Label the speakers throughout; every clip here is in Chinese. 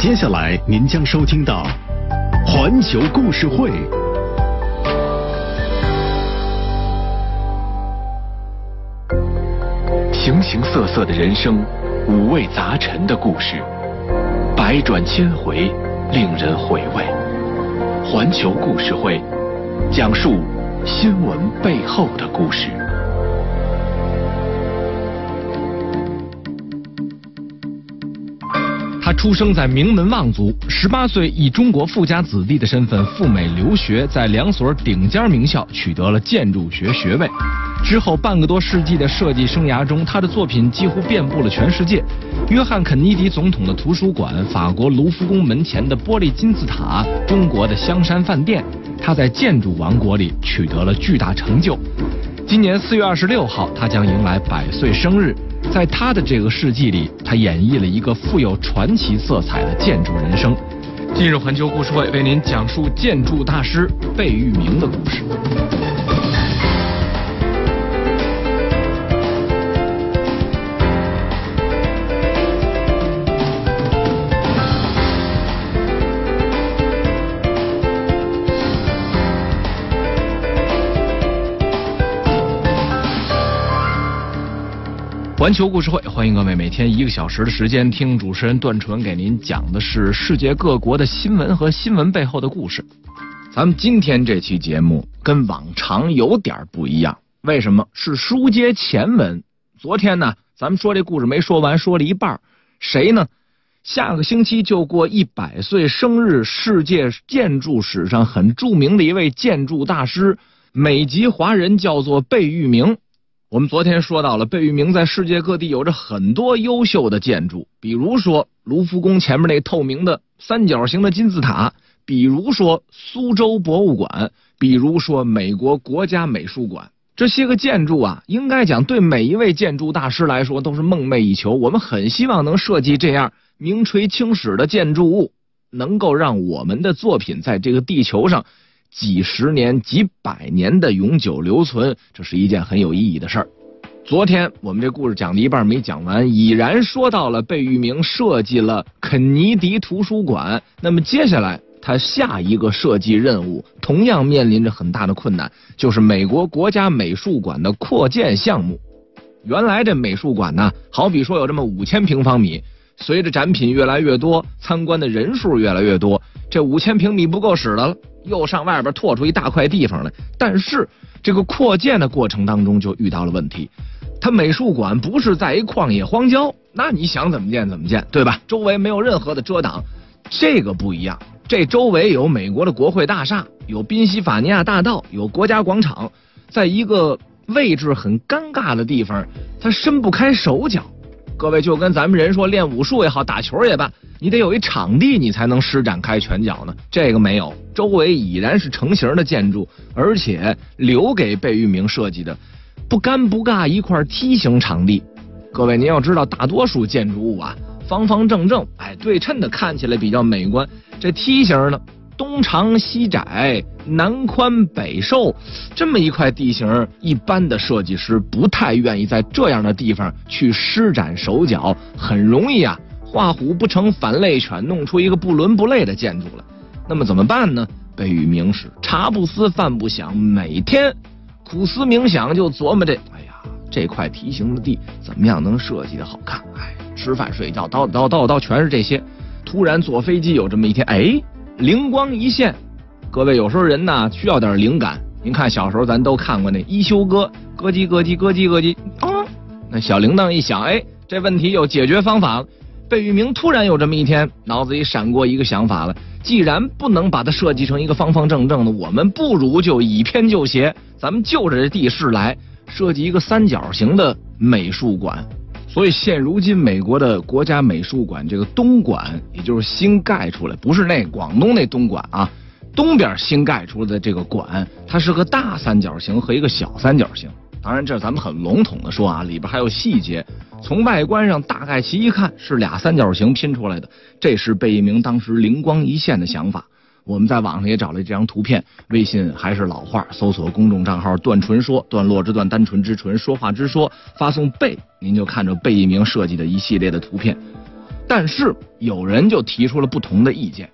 Speaker 1: 接下来您将收听到《环球故事会》。形形色色的人生，五味杂陈的故事，百转千回，令人回味。环球故事会，讲述新闻背后的故事。
Speaker 2: 他出生在名门望族，十八岁以中国富家子弟的身份赴美留学，在两所顶尖名校取得了建筑学学位。之后半个多世纪的设计生涯中，他的作品几乎遍布了全世界。约翰·肯尼迪总统的图书馆、法国卢浮宫门前的玻璃金字塔、中国的香山饭店，他在建筑王国里取得了巨大成就。今年四月二十六号，他将迎来百岁生日。在他的这个世纪里，他演绎了一个富有传奇色彩的建筑人生。今日环球故事会，为您讲述建筑大师贝聿铭的故事。环球故事会，欢迎各位每天一个小时的时间听主持人段纯给您讲的是世界各国的新闻和新闻背后的故事。咱们今天这期节目跟往常有点不一样，为什么？是书接前文。昨天呢，咱们说这故事没说完，说了一半。谁呢？下个星期就过一百岁生日，世界建筑史上很著名的一位建筑大师，美籍华人，叫做贝聿铭。我们昨天说到了，贝聿铭在世界各地有着很多优秀的建筑，比如说卢浮宫前面那透明的三角形的金字塔，比如说苏州博物馆，比如说美国国家美术馆。这些个建筑啊，应该讲对每一位建筑大师来说都是梦寐以求。我们很希望能设计这样名垂青史的建筑物，能够让我们的作品在这个地球上。几十年、几百年的永久留存，这是一件很有意义的事儿。昨天我们这故事讲的一半没讲完，已然说到了贝聿铭设计了肯尼迪图书馆。那么接下来他下一个设计任务，同样面临着很大的困难，就是美国国家美术馆的扩建项目。原来这美术馆呢，好比说有这么五千平方米，随着展品越来越多，参观的人数越来越多，这五千平米不够使的了。又上外边拓出一大块地方来，但是这个扩建的过程当中就遇到了问题。它美术馆不是在一旷野荒郊，那你想怎么建怎么建，对吧？周围没有任何的遮挡。这个不一样，这周围有美国的国会大厦，有宾夕法尼亚大道，有国家广场，在一个位置很尴尬的地方，它伸不开手脚。各位就跟咱们人说练武术也好，打球也罢。你得有一场地，你才能施展开拳脚呢。这个没有，周围已然是成型的建筑，而且留给贝聿铭设计的不尴不尬一块梯形场地。各位，您要知道，大多数建筑物啊，方方正正，哎，对称的，看起来比较美观。这梯形呢，东长西窄，南宽北瘦，这么一块地形，一般的设计师不太愿意在这样的地方去施展手脚，很容易啊。画虎不成反类犬，弄出一个不伦不类的建筑来，那么怎么办呢？贝聿铭是茶不思饭不想，每天苦思冥想，就琢磨这，哎呀，这块梯形的地怎么样能设计的好看？哎，吃饭睡觉叨叨叨叨全是这些。突然坐飞机有这么一天，哎，灵光一现。各位有时候人呢需要点灵感，您看小时候咱都看过那一休哥，咯叽咯叽咯叽咯叽啊，那小铃铛一响，哎，这问题有解决方法了。贝聿铭突然有这么一天，脑子里闪过一个想法了。既然不能把它设计成一个方方正正的，我们不如就以偏就邪，咱们就着这地势来设计一个三角形的美术馆。所以现如今美国的国家美术馆这个东馆，也就是新盖出来，不是那广东那东莞啊，东边新盖出来的这个馆，它是个大三角形和一个小三角形。当然，这咱们很笼统的说啊，里边还有细节。从外观上大概其一看，是俩三角形拼出来的。这是贝聿铭当时灵光一现的想法。我们在网上也找了这张图片，微信还是老话，搜索公众账号“段纯说”，段落之段，单纯之纯，说话之说，发送“贝”，您就看着贝聿铭设计的一系列的图片。但是有人就提出了不同的意见。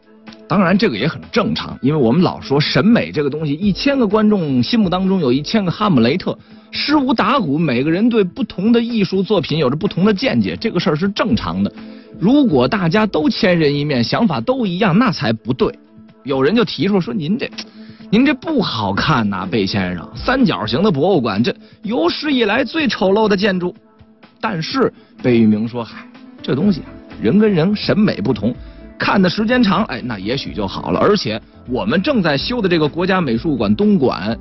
Speaker 2: 当然，这个也很正常，因为我们老说审美这个东西，一千个观众心目当中有一千个哈姆雷特，诗无打鼓，每个人对不同的艺术作品有着不同的见解，这个事儿是正常的。如果大家都千人一面，想法都一样，那才不对。有人就提出说：“您这，您这不好看呐，贝先生，三角形的博物馆，这有史以来最丑陋的建筑。”但是贝聿铭说：“嗨，这东西啊，人跟人审美不同。”看的时间长，哎，那也许就好了。而且我们正在修的这个国家美术馆东馆，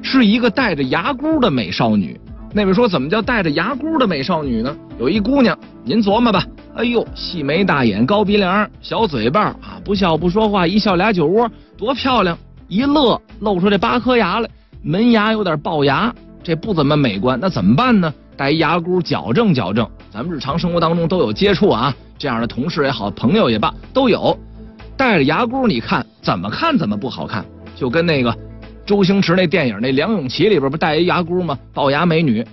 Speaker 2: 是一个带着牙箍的美少女。那位说，怎么叫带着牙箍的美少女呢？有一姑娘，您琢磨吧。哎呦，细眉大眼，高鼻梁，小嘴巴啊，不笑不说话，一笑俩酒窝，多漂亮！一乐露出这八颗牙来，门牙有点龅牙，这不怎么美观。那怎么办呢？戴牙箍矫正矫正。咱们日常生活当中都有接触啊。这样的同事也好，朋友也罢，都有。戴着牙箍，你看怎么看怎么不好看，就跟那个周星驰那电影那《梁咏琪》里边不戴一牙箍吗？龅牙美女，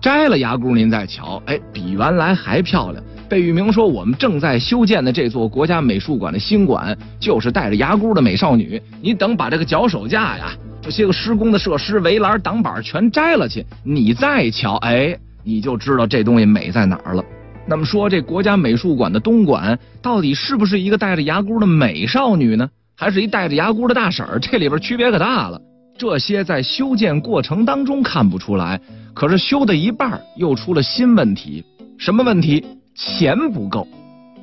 Speaker 2: 摘了牙箍您再瞧，哎，比原来还漂亮。贝聿铭说，我们正在修建的这座国家美术馆的新馆，就是带着牙箍的美少女。你等把这个脚手架呀，这些个施工的设施、围栏、挡板全摘了去，你再瞧，哎，你就知道这东西美在哪儿了。那么说，这国家美术馆的东馆到底是不是一个带着牙箍的美少女呢？还是一戴着牙箍的大婶儿？这里边区别可大了。这些在修建过程当中看不出来，可是修的一半又出了新问题。什么问题？钱不够。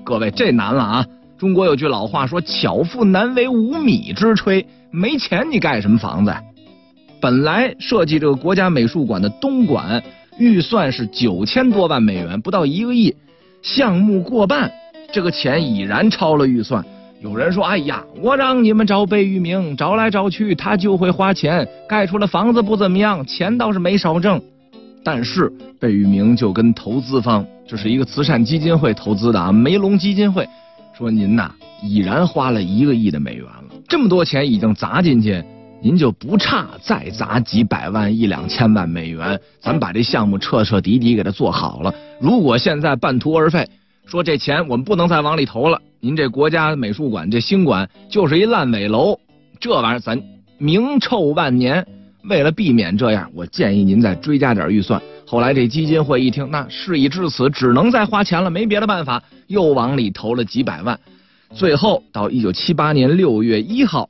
Speaker 2: 各位，这难了啊！中国有句老话说：“巧妇难为无米之炊。”没钱你盖什么房子？本来设计这个国家美术馆的东馆。预算是九千多万美元，不到一个亿，项目过半，这个钱已然超了预算。有人说：“哎呀，我让你们找贝聿铭，找来找去，他就会花钱，盖出了房子不怎么样，钱倒是没少挣。”但是贝聿铭就跟投资方，这是一个慈善基金会投资的啊，梅隆基金会，说：“您呐，已然花了一个亿的美元了，这么多钱已经砸进去。”您就不差再砸几百万一两千万美元，咱把这项目彻彻底底给它做好了。如果现在半途而废，说这钱我们不能再往里投了，您这国家美术馆这新馆就是一烂尾楼，这玩意儿咱名臭万年。为了避免这样，我建议您再追加点预算。后来这基金会一听，那事已至此，只能再花钱了，没别的办法，又往里投了几百万。最后到一九七八年六月一号。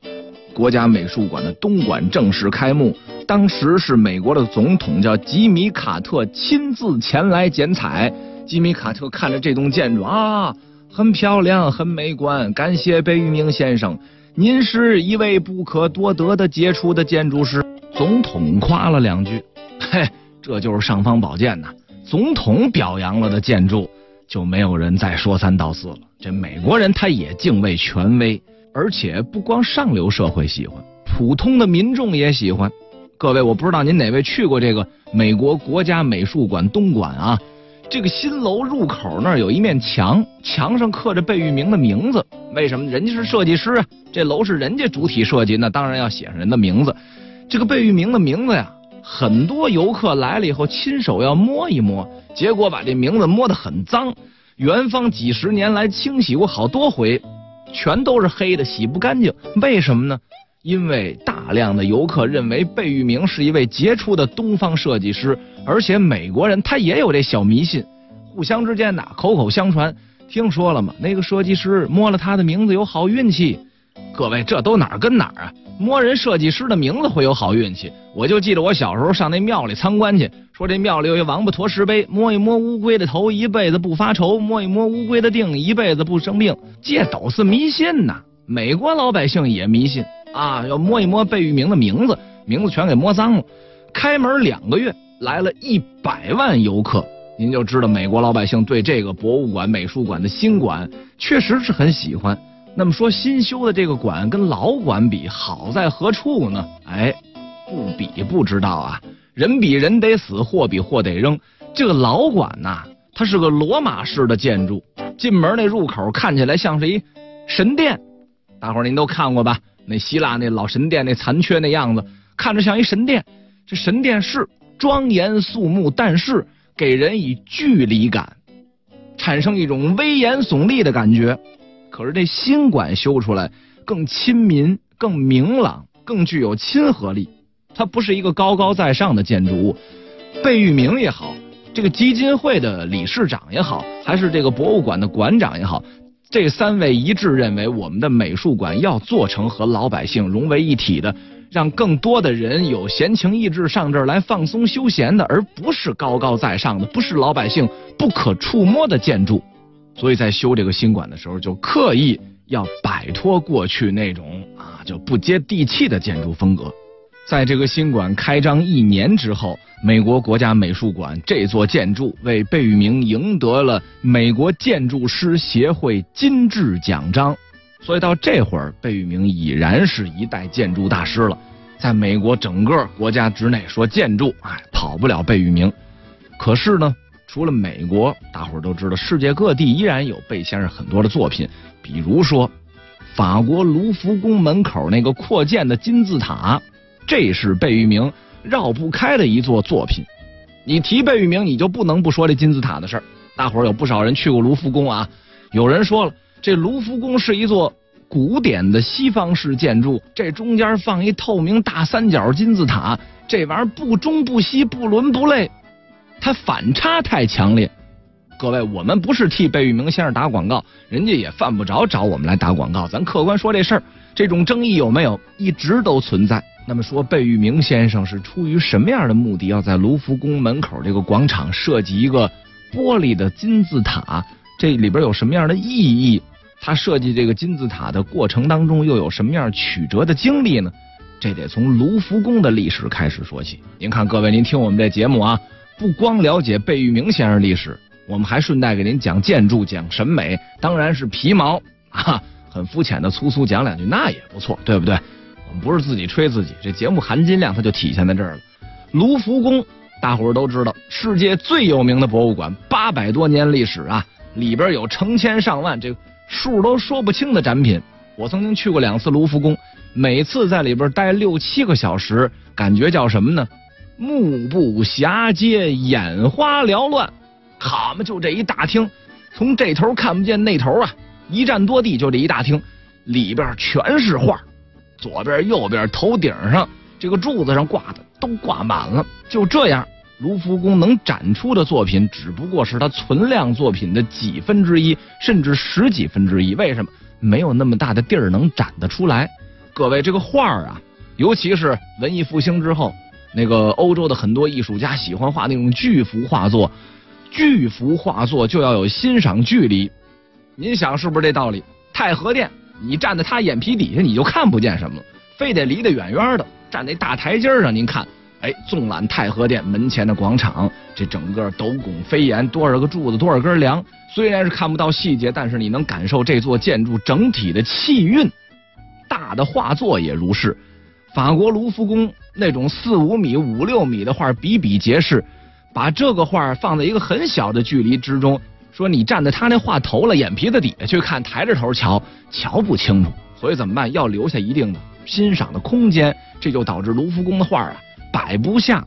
Speaker 2: 国家美术馆的东馆正式开幕，当时是美国的总统叫吉米卡特亲自前来剪彩。吉米卡特看着这栋建筑啊，很漂亮，很美观。感谢贝聿铭先生，您是一位不可多得的杰出的建筑师。总统夸了两句，嘿，这就是尚方宝剑呐。总统表扬了的建筑，就没有人再说三道四了。这美国人他也敬畏权威。而且不光上流社会喜欢，普通的民众也喜欢。各位，我不知道您哪位去过这个美国国家美术馆东馆啊？这个新楼入口那儿有一面墙，墙上刻着贝聿铭的名字。为什么？人家是设计师啊，这楼是人家主体设计，那当然要写上人的名字。这个贝聿铭的名字呀，很多游客来了以后亲手要摸一摸，结果把这名字摸得很脏。园方几十年来清洗过好多回。全都是黑的，洗不干净。为什么呢？因为大量的游客认为贝聿铭是一位杰出的东方设计师，而且美国人他也有这小迷信，互相之间呐口口相传，听说了吗？那个设计师摸了他的名字有好运气。各位，这都哪儿跟哪儿啊？摸人设计师的名字会有好运气？我就记得我小时候上那庙里参观去，说这庙里有一王八驮石碑，摸一摸乌龟的头，一辈子不发愁；摸一摸乌龟的腚，一辈子不生病。这都是迷信呐！美国老百姓也迷信啊，要摸一摸贝聿铭的名字，名字全给摸脏了。开门两个月，来了一百万游客，您就知道美国老百姓对这个博物馆、美术馆的新馆确实是很喜欢。那么说，新修的这个馆跟老馆比，好在何处呢？哎，不比不知道啊。人比人得死，货比货得扔。这个老馆呐，它是个罗马式的建筑，进门那入口看起来像是一神殿。大伙儿您都看过吧？那希腊那老神殿那残缺那样子，看着像一神殿。这神殿是庄严肃穆，但是给人以距离感。产生一种危言耸立的感觉。可是这新馆修出来更亲民、更明朗、更具有亲和力。它不是一个高高在上的建筑物。贝聿铭也好，这个基金会的理事长也好，还是这个博物馆的馆长也好，这三位一致认为，我们的美术馆要做成和老百姓融为一体的，让更多的人有闲情逸致上这儿来放松休闲的，而不是高高在上的，不是老百姓不可触摸的建筑。所以在修这个新馆的时候，就刻意要摆脱过去那种啊就不接地气的建筑风格。在这个新馆开张一年之后，美国国家美术馆这座建筑为贝聿铭赢得了美国建筑师协会金质奖章。所以到这会儿，贝聿铭已然是一代建筑大师了。在美国整个国家之内说建筑，哎，跑不了贝聿铭。可是呢，除了美国，大伙儿都知道，世界各地依然有贝先生很多的作品，比如说法国卢浮宫门口那个扩建的金字塔。这是贝聿铭绕不开的一座作品。你提贝聿铭，你就不能不说这金字塔的事儿。大伙儿有不少人去过卢浮宫啊。有人说了，这卢浮宫是一座古典的西方式建筑，这中间放一透明大三角金字塔，这玩意儿不中不西，不伦不类，它反差太强烈。各位，我们不是替贝聿铭先生打广告，人家也犯不着找我们来打广告。咱客观说这事儿，这种争议有没有，一直都存在。那么说，贝聿铭先生是出于什么样的目的，要在卢浮宫门口这个广场设计一个玻璃的金字塔？这里边有什么样的意义？他设计这个金字塔的过程当中，又有什么样曲折的经历呢？这得从卢浮宫的历史开始说起。您看，各位，您听我们这节目啊，不光了解贝聿铭先生历史，我们还顺带给您讲建筑、讲审美，当然是皮毛啊，很肤浅的粗粗讲两句，那也不错，对不对？我们不是自己吹自己，这节目含金量它就体现在这儿了。卢浮宫，大伙儿都知道，世界最有名的博物馆，八百多年历史啊，里边有成千上万，这数都说不清的展品。我曾经去过两次卢浮宫，每次在里边待六七个小时，感觉叫什么呢？目不暇接，眼花缭乱。好嘛，就这一大厅，从这头看不见那头啊，一站多地，就这一大厅，里边全是画。左边、右边、头顶上这个柱子上挂的都挂满了。就这样，卢浮宫能展出的作品只不过是它存量作品的几分之一，甚至十几分之一。为什么没有那么大的地儿能展得出来？各位，这个画啊，尤其是文艺复兴之后，那个欧洲的很多艺术家喜欢画那种巨幅画作，巨幅画作就要有欣赏距离。您想是不是这道理？太和殿。你站在他眼皮底下，你就看不见什么了，非得离得远远的，站在大台阶上。您看，哎，纵览太和殿门前的广场，这整个斗拱飞檐，多少个柱子，多少根梁，虽然是看不到细节，但是你能感受这座建筑整体的气韵。大的画作也如是，法国卢浮宫那种四五米、五六米的画比比皆是，把这个画放在一个很小的距离之中。说你站在他那画头了，眼皮子底下去看，抬着头瞧，瞧不清楚。所以怎么办？要留下一定的欣赏的空间，这就导致卢浮宫的画啊摆不下。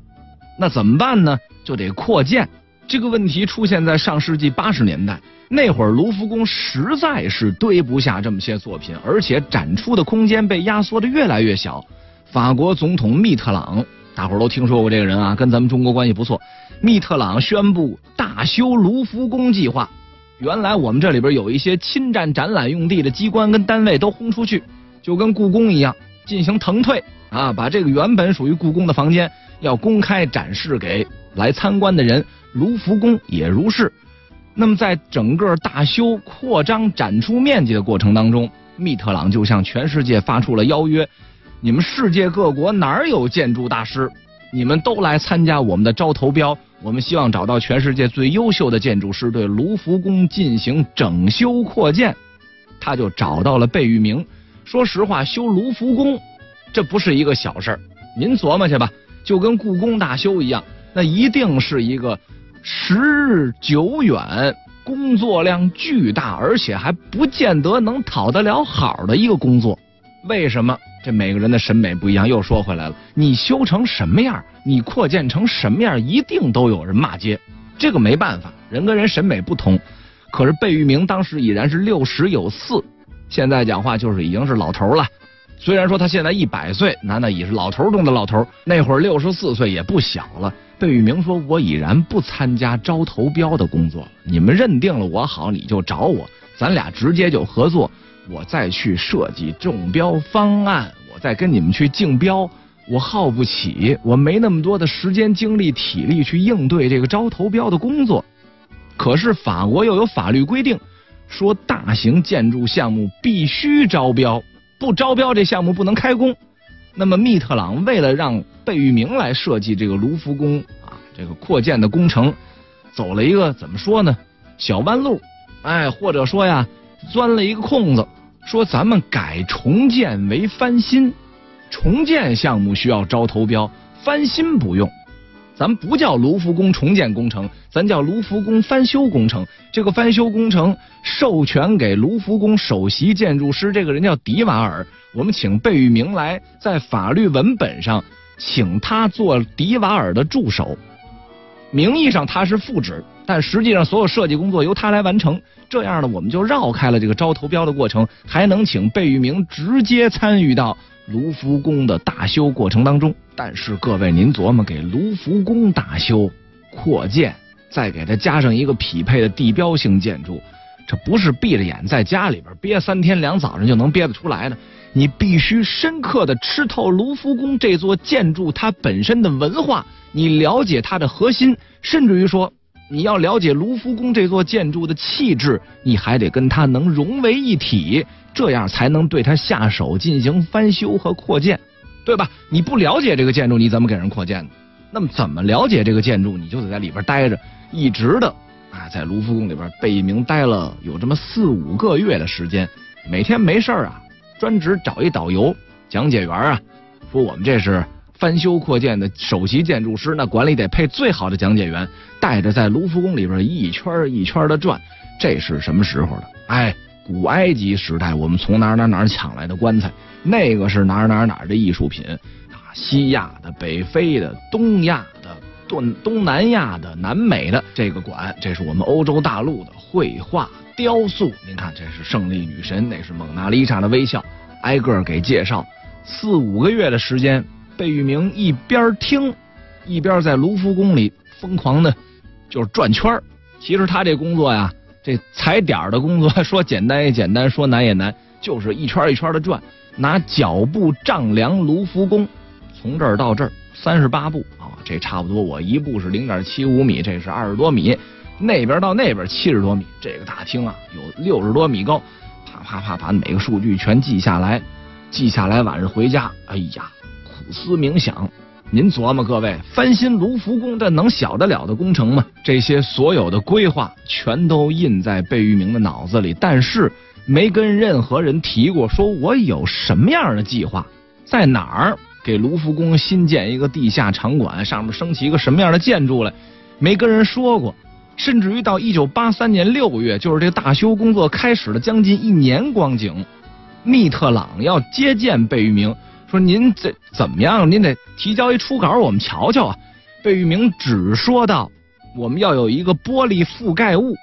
Speaker 2: 那怎么办呢？就得扩建。这个问题出现在上世纪八十年代，那会儿卢浮宫实在是堆不下这么些作品，而且展出的空间被压缩的越来越小。法国总统密特朗。大伙儿都听说过这个人啊，跟咱们中国关系不错。密特朗宣布大修卢浮宫计划。原来我们这里边有一些侵占展览用地的机关跟单位都轰出去，就跟故宫一样进行腾退啊，把这个原本属于故宫的房间要公开展示给来参观的人。卢浮宫也如是。那么在整个大修扩张展出面积的过程当中，密特朗就向全世界发出了邀约。你们世界各国哪儿有建筑大师？你们都来参加我们的招投标。我们希望找到全世界最优秀的建筑师，对卢浮宫进行整修扩建。他就找到了贝聿铭。说实话，修卢浮宫这不是一个小事儿。您琢磨去吧，就跟故宫大修一样，那一定是一个时日久远、工作量巨大，而且还不见得能讨得了好的一个工作。为什么？这每个人的审美不一样。又说回来了，你修成什么样，你扩建成什么样，一定都有人骂街。这个没办法，人跟人审美不同。可是贝聿铭当时已然是六十有四，现在讲话就是已经是老头了。虽然说他现在一百岁，那那已是老头中的老头。那会儿六十四岁也不小了。贝聿铭说：“我已然不参加招投标的工作了。你们认定了我好，你就找我，咱俩直接就合作。我再去设计中标方案，我再跟你们去竞标。我耗不起，我没那么多的时间、精力、体力去应对这个招投标的工作。可是法国又有法律规定，说大型建筑项目必须招标。”不招标，这项目不能开工。那么密特朗为了让贝聿铭来设计这个卢浮宫啊，这个扩建的工程，走了一个怎么说呢？小弯路，哎，或者说呀，钻了一个空子，说咱们改重建为翻新，重建项目需要招投标，翻新不用。咱不叫卢浮宫重建工程，咱叫卢浮宫翻修工程。这个翻修工程授权给卢浮宫首席建筑师，这个人叫迪瓦尔。我们请贝聿铭来，在法律文本上请他做迪瓦尔的助手，名义上他是副职，但实际上所有设计工作由他来完成。这样呢，我们就绕开了这个招投标的过程，还能请贝聿铭直接参与到。卢浮宫的大修过程当中，但是各位您琢磨，给卢浮宫大修、扩建，再给它加上一个匹配的地标性建筑，这不是闭着眼在家里边憋三天两早上就能憋得出来的。你必须深刻的吃透卢浮宫这座建筑它本身的文化，你了解它的核心，甚至于说。你要了解卢浮宫这座建筑的气质，你还得跟它能融为一体，这样才能对它下手进行翻修和扩建，对吧？你不了解这个建筑，你怎么给人扩建呢？那么怎么了解这个建筑？你就得在里边待着，一直的在卢浮宫里边，贝一名待了有这么四五个月的时间，每天没事啊，专职找一导游讲解员啊，说我们这是。翻修扩建的首席建筑师，那管理得配最好的讲解员，带着在卢浮宫里边一圈一圈的转。这是什么时候的？哎，古埃及时代，我们从哪哪哪抢来的棺材？那个是哪哪哪的艺术品啊？西亚的、北非的、东亚、东东南亚的、南美的这个馆，这是我们欧洲大陆的绘画雕塑。您看，这是胜利女神，那是蒙娜丽莎的微笑，挨个给介绍。四五个月的时间。贝聿铭一边听，一边在卢浮宫里疯狂的，就是转圈其实他这工作呀，这踩点的工作，说简单也简单，说难也难，就是一圈一圈的转，拿脚步丈量卢浮宫，从这儿到这儿三十八步，这差不多我一步是零点七五米，这是二十多米，那边到那边七十多米，这个大厅啊有六十多米高，啪啪啪把每个数据全记下来，记下来晚上回家，哎呀。苦思冥想，您琢磨，各位翻新卢浮宫，这能小得了的工程吗？这些所有的规划全都印在贝聿铭的脑子里，但是没跟任何人提过，说我有什么样的计划，在哪儿给卢浮宫新建一个地下场馆，上面升起一个什么样的建筑来，没跟人说过。甚至于到一九八三年六月，就是这大修工作开始了将近一年光景，密特朗要接见贝聿铭。说您这怎么样？您得提交一初稿，我们瞧瞧啊。贝聿铭只说到，我们要有一个玻璃覆盖物，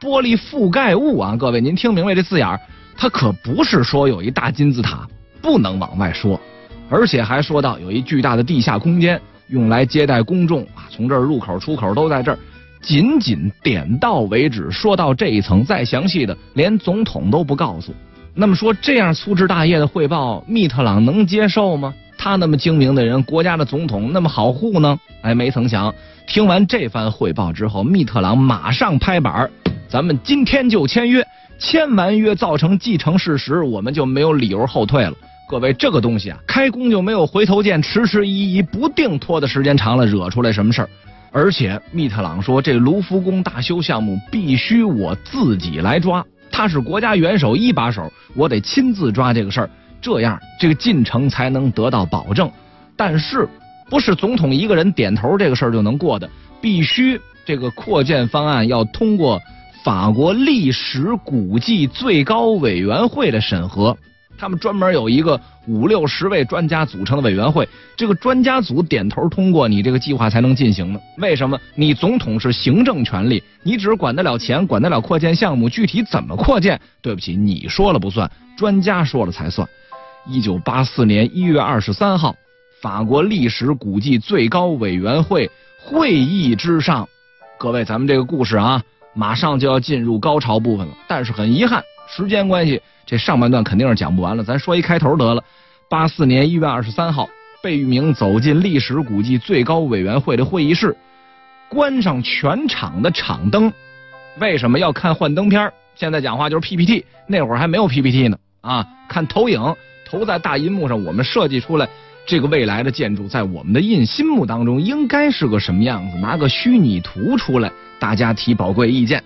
Speaker 2: 玻璃覆盖物啊，各位您听明白这字眼儿？它可不是说有一大金字塔，不能往外说，而且还说到有一巨大的地下空间，用来接待公众啊，从这儿入口出口都在这儿，仅仅点到为止，说到这一层，再详细的连总统都不告诉。那么说，这样粗枝大叶的汇报，密特朗能接受吗？他那么精明的人，国家的总统那么好护呢？哎，没曾想，听完这番汇报之后，密特朗马上拍板咱们今天就签约，签完约造成既成事实，我们就没有理由后退了。各位，这个东西啊，开工就没有回头箭，迟迟疑疑，不定拖的时间长了，惹出来什么事儿。而且，密特朗说，这卢浮宫大修项目必须我自己来抓。他是国家元首一把手，我得亲自抓这个事儿，这样这个进程才能得到保证。但是，不是总统一个人点头这个事儿就能过的，必须这个扩建方案要通过法国历史古迹最高委员会的审核。他们专门有一个五六十位专家组成的委员会，这个专家组点头通过，你这个计划才能进行呢。为什么？你总统是行政权力，你只管得了钱，管得了扩建项目，具体怎么扩建，对不起，你说了不算，专家说了才算。一九八四年一月二十三号，法国历史古迹最高委员会会议之上，各位，咱们这个故事啊。马上就要进入高潮部分了，但是很遗憾，时间关系，这上半段肯定是讲不完了。咱说一开头得了。八四年一月二十三号，贝聿铭走进历史古迹最高委员会的会议室，关上全场的场灯。为什么要看幻灯片？现在讲话就是 PPT，那会儿还没有 PPT 呢啊！看投影，投在大银幕上，我们设计出来这个未来的建筑，在我们的印心目当中应该是个什么样子？拿个虚拟图出来。大家提宝贵意见，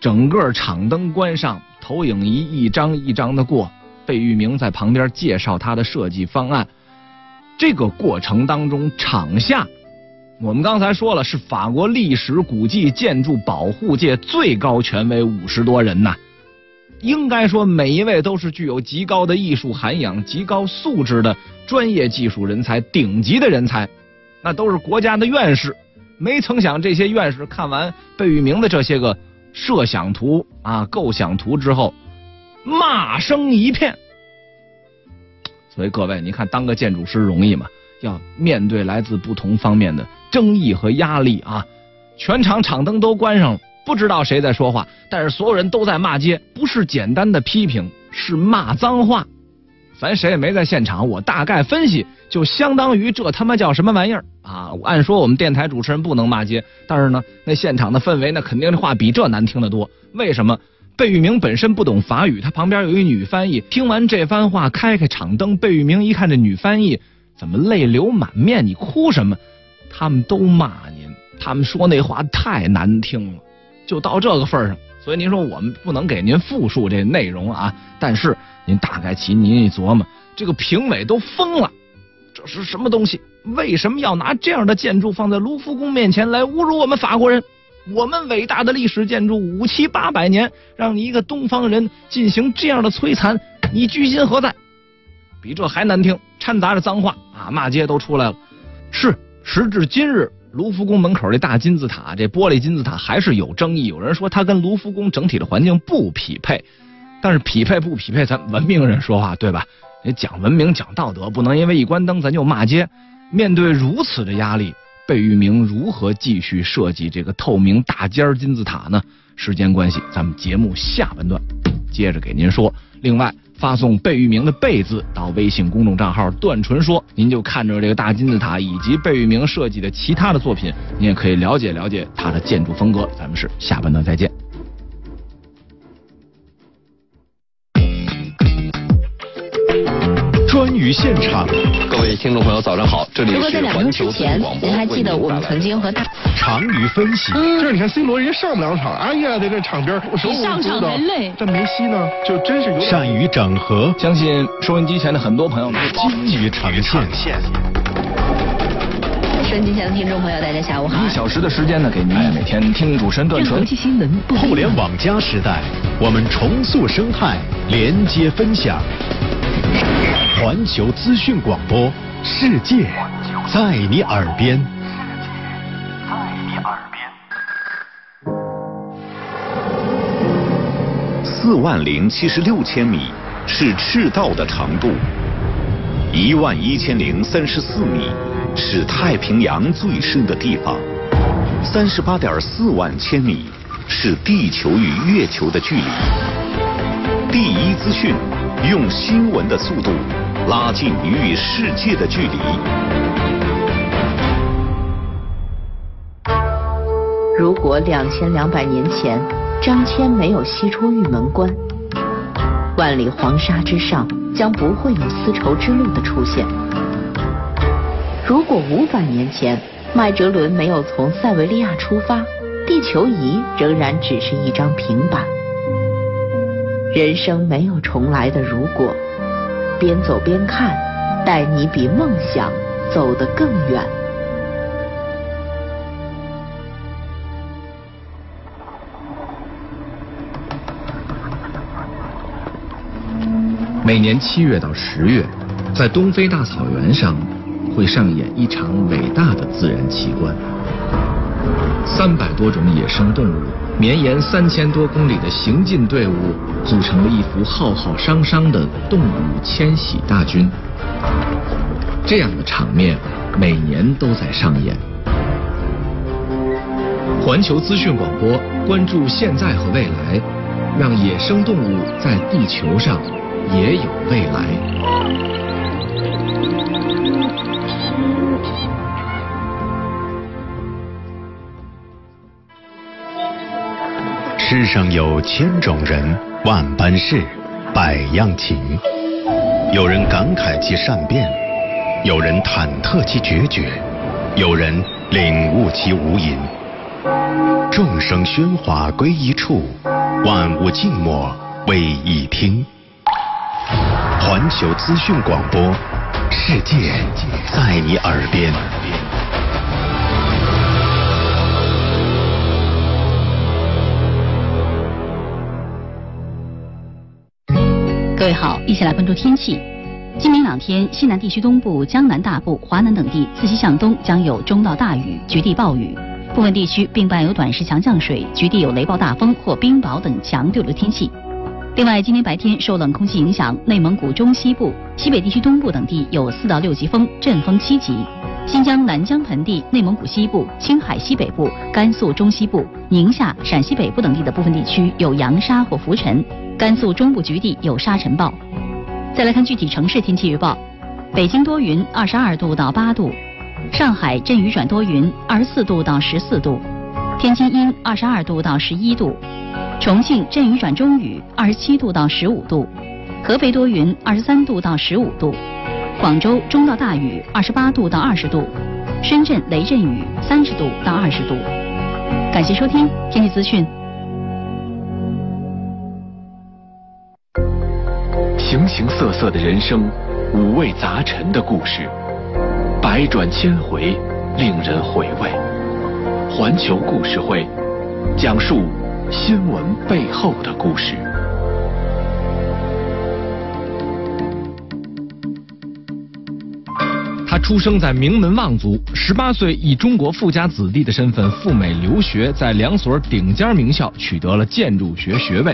Speaker 2: 整个场灯关上，投影仪一张一张的过，贝聿铭在旁边介绍他的设计方案。这个过程当中，场下我们刚才说了，是法国历史古迹建筑保护界最高权威五十多人呐，应该说每一位都是具有极高的艺术涵养、极高素质的专业技术人才、顶级的人才，那都是国家的院士。没曾想，这些院士看完贝聿铭的这些个设想图啊、构想图之后，骂声一片。所以各位，你看当个建筑师容易吗？要面对来自不同方面的争议和压力啊！全场场灯都关上了，不知道谁在说话，但是所有人都在骂街，不是简单的批评，是骂脏话。咱谁也没在现场，我大概分析，就相当于这他妈叫什么玩意儿啊？按说我们电台主持人不能骂街，但是呢，那现场的氛围那肯定的话比这难听得多。为什么？贝聿铭本身不懂法语，他旁边有一女翻译。听完这番话，开开场灯，贝聿铭一看这女翻译，怎么泪流满面？你哭什么？他们都骂您，他们说那话太难听了，就到这个份上。所以您说我们不能给您复述这内容啊，但是。您大概其您一琢磨，这个评委都疯了，这是什么东西？为什么要拿这样的建筑放在卢浮宫面前来侮辱我们法国人？我们伟大的历史建筑五七八百年，让你一个东方人进行这样的摧残，你居心何在？比这还难听，掺杂着脏话啊，骂街都出来了。是，时至今日，卢浮宫门口这大金字塔，这玻璃金字塔还是有争议，有人说它跟卢浮宫整体的环境不匹配。但是匹配不匹配，咱文明人说话对吧？你讲文明讲道德，不能因为一关灯咱就骂街。面对如此的压力，贝聿铭如何继续设计这个透明大尖儿金字塔呢？时间关系，咱们节目下半段接着给您说。另外，发送贝聿铭的“贝”字到微信公众账号“段纯说”，您就看着这个大金字塔以及贝聿铭设计的其他的作品，您也可以了解了解他的建筑风格。咱们是下半段再见。
Speaker 3: 专于现场，
Speaker 4: 各位听众朋友，早上好，这里是环球之广播。
Speaker 5: 您还记得我们曾经和大
Speaker 3: 长于分析。
Speaker 6: 这是你看 C 罗人家上不了场，哎呀，在这场边我手舞
Speaker 5: 上场还累。
Speaker 6: 这梅西呢，就真是有
Speaker 3: 善于整合。
Speaker 2: 相信收音机前的很多朋友，
Speaker 3: 精于呈现。
Speaker 5: 收音机前的听众朋友，大家下午好。
Speaker 2: 一小时的时间呢，给您每天听主持人段纯。
Speaker 5: 国际新闻。
Speaker 3: 互联网加时代，我们重塑生态，连接分享。环球资讯广播，世界在你耳边。
Speaker 1: 世界在你耳边。四万零七十六千米是赤道的长度，一万一千零三十四米是太平洋最深的地方，三十八点四万千米是地球与月球的距离。第一资讯，用新闻的速度。拉近你与世界的距离。
Speaker 5: 如果两千两百年前张骞没有西出玉门关，万里黄沙之上将不会有丝绸之路的出现。如果五百年前麦哲伦没有从塞维利亚出发，地球仪仍然只是一张平板。人生没有重来的如果。边走边看，带你比梦想走得更远。
Speaker 2: 每年七月到十月，在东非大草原上会上演一场伟大的自然奇观。三百多种野生动物，绵延三千多公里的行进队伍，组成了一幅浩浩汤汤的动物迁徙大军。这样的场面每年都在上演。环球资讯广播关注现在和未来，让野生动物在地球上也有未来。
Speaker 3: 世上有千种人，万般事，百样情。有人感慨其善变，有人忐忑其决绝，有人领悟其无垠。众生喧哗归一处，万物静默为一听。环球资讯广播，世界在你耳边。
Speaker 7: 各位好，一起来关注天气。今明两天，西南地区东部、江南大部、华南等地自西向东将有中到大雨，局地暴雨，部分地区并伴有短时强降水，局地有雷暴大风或冰雹等强对流天气。另外，今天白天受冷空气影响，内蒙古中西部、西北地区东部等地有四到六级风，阵风七级；新疆南疆盆地、内蒙古西部、青海西北部、甘肃中西部、宁夏、陕西北部等地的部分地区有扬沙或浮尘。甘肃中部局地有沙尘暴。再来看具体城市天气预报：北京多云，二十二度到八度；上海阵雨转多云，二十四度到十四度；天津阴，二十二度到十一度；重庆阵雨转中雨，二十七度到十五度；合肥多云，二十三度到十五度；广州中到大雨，二十八度到二十度；深圳雷阵雨，三十度到二十度。感谢收听天气资讯。
Speaker 1: 形色色的人生，五味杂陈的故事，百转千回，令人回味。环球故事会，讲述新闻背后的故事。
Speaker 2: 出生在名门望族，十八岁以中国富家子弟的身份赴美留学，在两所顶尖名校取得了建筑学学位。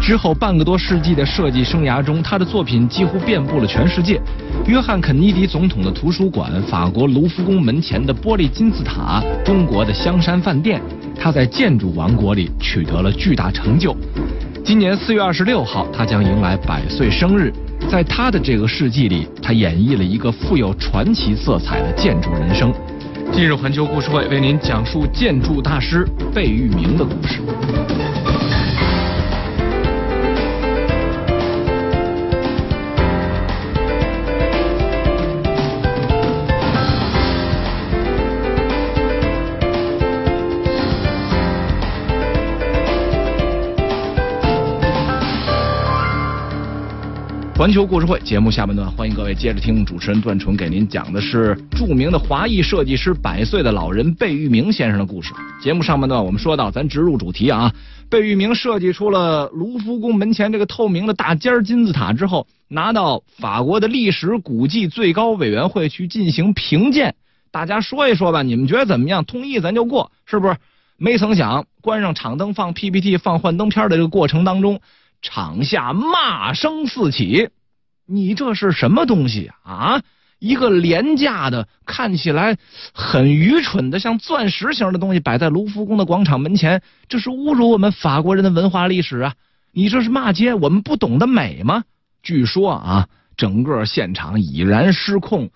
Speaker 2: 之后半个多世纪的设计生涯中，他的作品几乎遍布了全世界。约翰·肯尼迪总统的图书馆、法国卢浮宫门前的玻璃金字塔、中国的香山饭店，他在建筑王国里取得了巨大成就。今年四月二十六号，他将迎来百岁生日。在他的这个世纪里，他演绎了一个富有传奇色彩的建筑人生。今日环球故事会为您讲述建筑大师贝聿铭的故事。环球故事会节目下半段，欢迎各位接着听主持人段纯给您讲的是著名的华裔设计师百岁的老人贝聿铭先生的故事。节目上半段我们说到，咱直入主题啊，贝聿铭设计出了卢浮宫门前这个透明的大尖金字塔之后，拿到法国的历史古迹最高委员会去进行评鉴，大家说一说吧，你们觉得怎么样？同意咱就过，是不是？没曾想，关上场灯放 PPT 放幻灯片的这个过程当中。场下骂声四起，你这是什么东西啊？一个廉价的、看起来很愚蠢的、像钻石型的东西摆在卢浮宫的广场门前，这是侮辱我们法国人的文化历史啊！你这是骂街，我们不懂得美吗？据说啊，整个现场已然失控，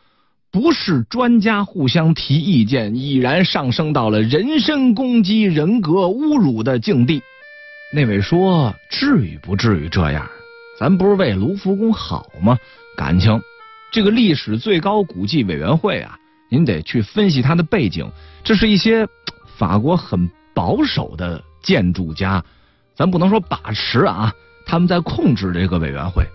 Speaker 2: 不是专家互相提意见，已然上升到了人身攻击、人格侮辱的境地。那位说：“至于不至于这样？咱不是为卢浮宫好吗？感情，这个历史最高古迹委员会啊，您得去分析它的背景。这是一些法国很保守的建筑家，咱不能说把持啊，他们在控制这个委员会，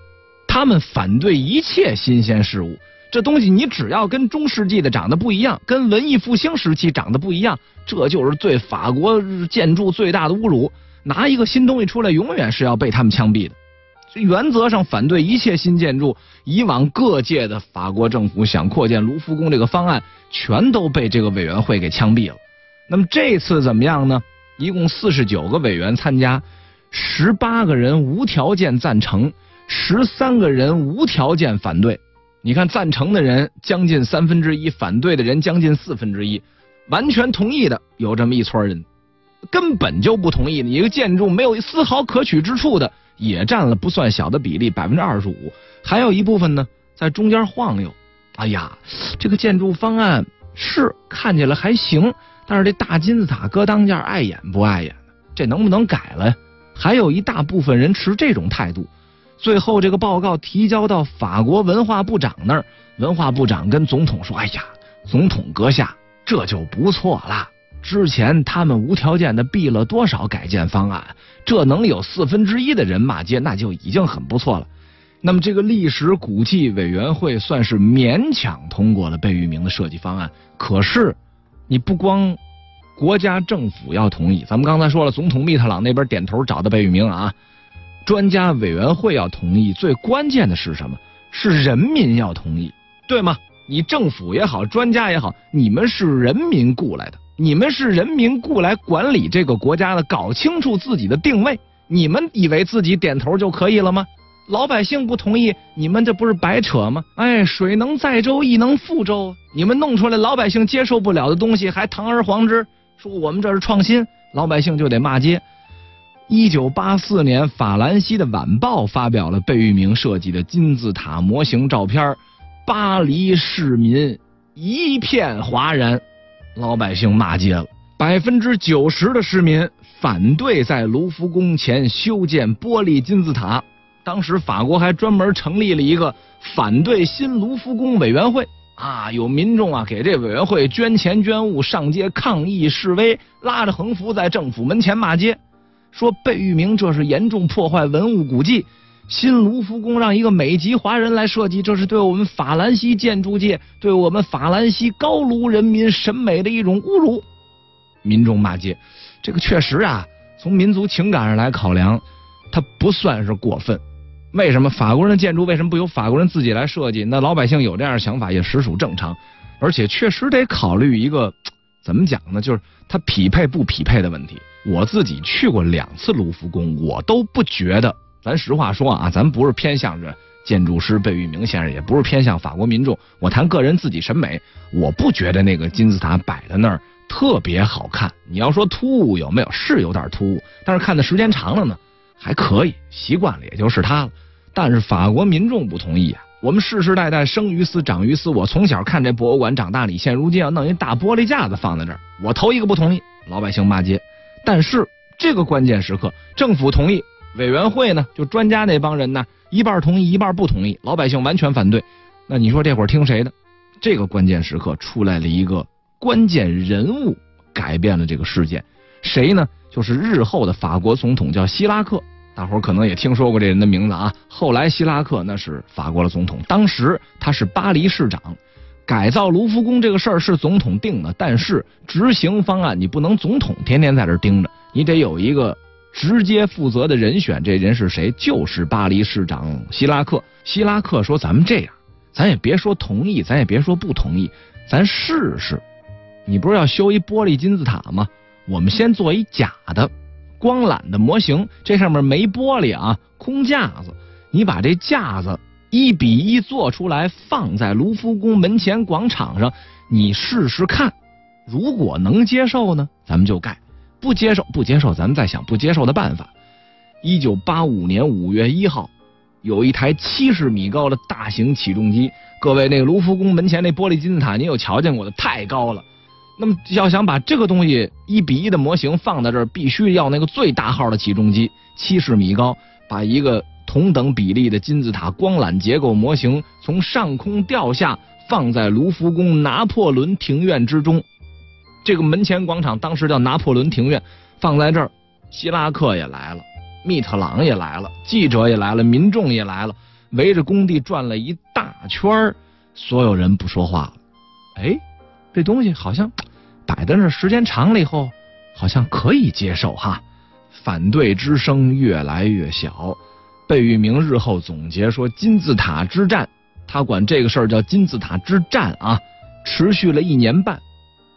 Speaker 2: 他们反对一切新鲜事物。这东西你只要跟中世纪的长得不一样，跟文艺复兴时期长得不一样，这就是对法国建筑最大的侮辱。”拿一个新东西出来，永远是要被他们枪毙的。原则上反对一切新建筑。以往各界的法国政府想扩建卢浮宫这个方案，全都被这个委员会给枪毙了。那么这次怎么样呢？一共四十九个委员参加，十八个人无条件赞成，十三个人无条件反对。你看，赞成的人将近三分之一，反对的人将近四分之一，完全同意的有这么一撮人，根本就不同意的一个建筑没有丝毫可取之处的。也占了不算小的比例，百分之二十五，还有一部分呢在中间晃悠。哎呀，这个建筑方案是看起来还行，但是这大金字塔搁当间碍眼不碍眼这能不能改了？还有一大部分人持这种态度。最后这个报告提交到法国文化部长那儿，文化部长跟总统说：“哎呀，总统阁下，这就不错了。”之前他们无条件的毙了多少改建方案？这能有四分之一的人骂街，那就已经很不错了。那么这个历史古迹委员会算是勉强通过了贝聿铭的设计方案。可是，你不光国家政府要同意，咱们刚才说了，总统密特朗那边点头找的贝聿铭啊，专家委员会要同意。最关键的是什么？是人民要同意，对吗？你政府也好，专家也好，你们是人民雇来的。你们是人民雇来管理这个国家的，搞清楚自己的定位。你们以为自己点头就可以了吗？老百姓不同意，你们这不是白扯吗？哎，水能载舟，亦能覆舟。你们弄出来老百姓接受不了的东西，还堂而皇之说我们这是创新，老百姓就得骂街。一九八四年，法兰西的晚报发表了贝聿铭设计的金字塔模型照片，巴黎市民一片哗然。老百姓骂街了，百分之九十的市民反对在卢浮宫前修建玻璃金字塔。当时法国还专门成立了一个反对新卢浮宫委员会啊，有民众啊给这委员会捐钱捐物，上街抗议示威，拉着横幅在政府门前骂街，说贝聿铭这是严重破坏文物古迹。新卢浮宫让一个美籍华人来设计，这是对我们法兰西建筑界、对我们法兰西高卢人民审美的一种侮辱。民众骂街，这个确实啊，从民族情感上来考量，它不算是过分。为什么法国人的建筑为什么不由法国人自己来设计？那老百姓有这样的想法也实属正常，而且确实得考虑一个怎么讲呢？就是它匹配不匹配的问题。我自己去过两次卢浮宫，我都不觉得。咱实话说啊，咱不是偏向着建筑师贝聿铭先生，也不是偏向法国民众。我谈个人自己审美，我不觉得那个金字塔摆在那儿特别好看。你要说突兀有没有？是有点突兀，但是看的时间长了呢，还可以，习惯了也就是它了。但是法国民众不同意啊！我们世世代代生于斯长于斯，我从小看这博物馆长大，你现如今要弄一大玻璃架子放在这儿，我头一个不同意，老百姓骂街。但是这个关键时刻，政府同意。委员会呢，就专家那帮人呢，一半同意，一半不同意，老百姓完全反对。那你说这会儿听谁的？这个关键时刻出来了一个关键人物，改变了这个事件。谁呢？就是日后的法国总统，叫希拉克。大伙儿可能也听说过这人的名字啊。后来希拉克那是法国的总统，当时他是巴黎市长。改造卢浮宫这个事儿是总统定的，但是执行方案你不能总统天天在这盯着，你得有一个。直接负责的人选，这人是谁？就是巴黎市长希拉克。希拉克说：“咱们这样，咱也别说同意，咱也别说不同意，咱试试。你不是要修一玻璃金字塔吗？我们先做一假的光缆的模型，这上面没玻璃啊，空架子。你把这架子一比一做出来，放在卢浮宫门前广场上，你试试看。如果能接受呢，咱们就盖。”不接受，不接受，咱们再想不接受的办法。一九八五年五月一号，有一台七十米高的大型起重机。各位，那个卢浮宫门前那玻璃金字塔，您有瞧见过的？太高了。那么要想把这个东西一比一的模型放在这儿，必须要那个最大号的起重机，七十米高，把一个同等比例的金字塔光缆结构模型从上空掉下，放在卢浮宫拿破仑庭院之中。这个门前广场当时叫拿破仑庭院，放在这儿，希拉克也来了，密特朗也来了，记者也来了，民众也来了，围着工地转了一大圈所有人不说话了。哎，这东西好像摆在那时间长了以后，好像可以接受哈。反对之声越来越小，贝贝聿铭日后总结说，金字塔之战，他管这个事儿叫金字塔之战啊，持续了一年半。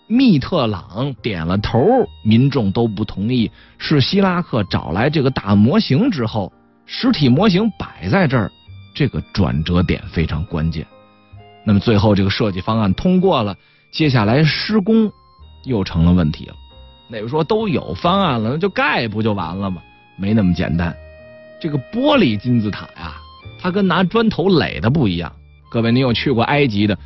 Speaker 2: 密特朗点了头，民众都不同意。是希拉克找来这个大模型之后，实体模型摆在这儿，这个转折点非常关键。那么最后这个设计方案通过了，接下来施工又成了问题了。那个说都有方案了，那就盖不就完了吗？没那么简单。这个玻璃金字塔呀，它跟拿砖头垒的不一样。各位，你有去过埃及的？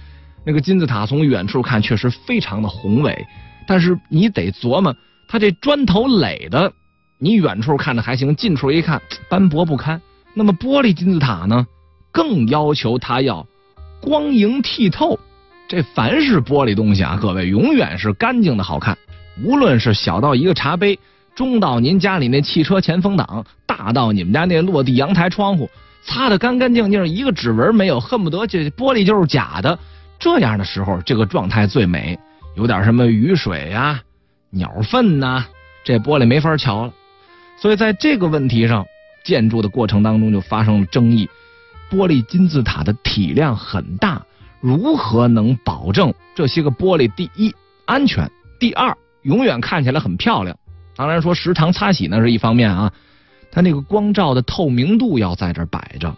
Speaker 2: 那个金字塔从远处看确实非常的宏伟，但是你得琢磨，它这砖头垒的，你远处看着还行，近处一看斑驳不堪。那么玻璃金字塔呢，更要求它要光莹剔透。这凡是玻璃东西啊，各位永远是干净的好看。无论是小到一个茶杯，中到您家里那汽车前风挡，大到你们家那落地阳台窗户，擦得干干净净，一个指纹没有，恨不得这玻璃就是假的。这样的时候，这个状态最美。有点什么雨水呀、鸟粪呐，这玻璃没法瞧了。所以在这个问题上，建筑的过程当中就发生了争议。玻璃金字塔的体量很大，如何能保证这些个玻璃第一安全，第二永远看起来很漂亮？当然说时常擦洗那是一方面啊，它那个光照的透明度要在这摆着，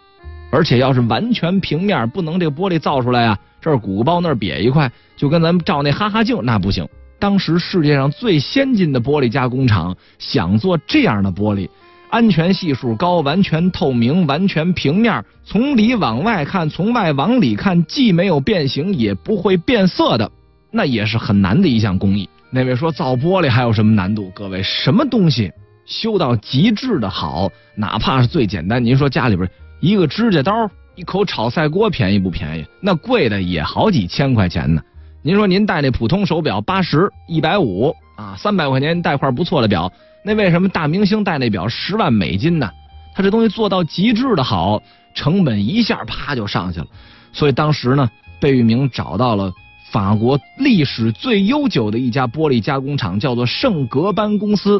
Speaker 2: 而且要是完全平面，不能这个玻璃造出来啊。这儿鼓包，那儿瘪一块，就跟咱们照那哈哈镜那不行。当时世界上最先进的玻璃加工厂想做这样的玻璃，安全系数高，完全透明，完全平面，从里往外看，从外往里看，既没有变形，也不会变色的，那也是很难的一项工艺。那位说造玻璃还有什么难度？各位，什么东西修到极致的好，哪怕是最简单，您说家里边一个指甲刀。一口炒菜锅便宜不便宜？那贵的也好几千块钱呢。您说您戴那普通手表八十一百五啊，三百块钱戴块不错的表，那为什么大明星戴那表十万美金呢？他这东西做到极致的好，成本一下啪就上去了。所以当时呢，贝聿铭找到了法国历史最悠久的一家玻璃加工厂，叫做圣格班公司。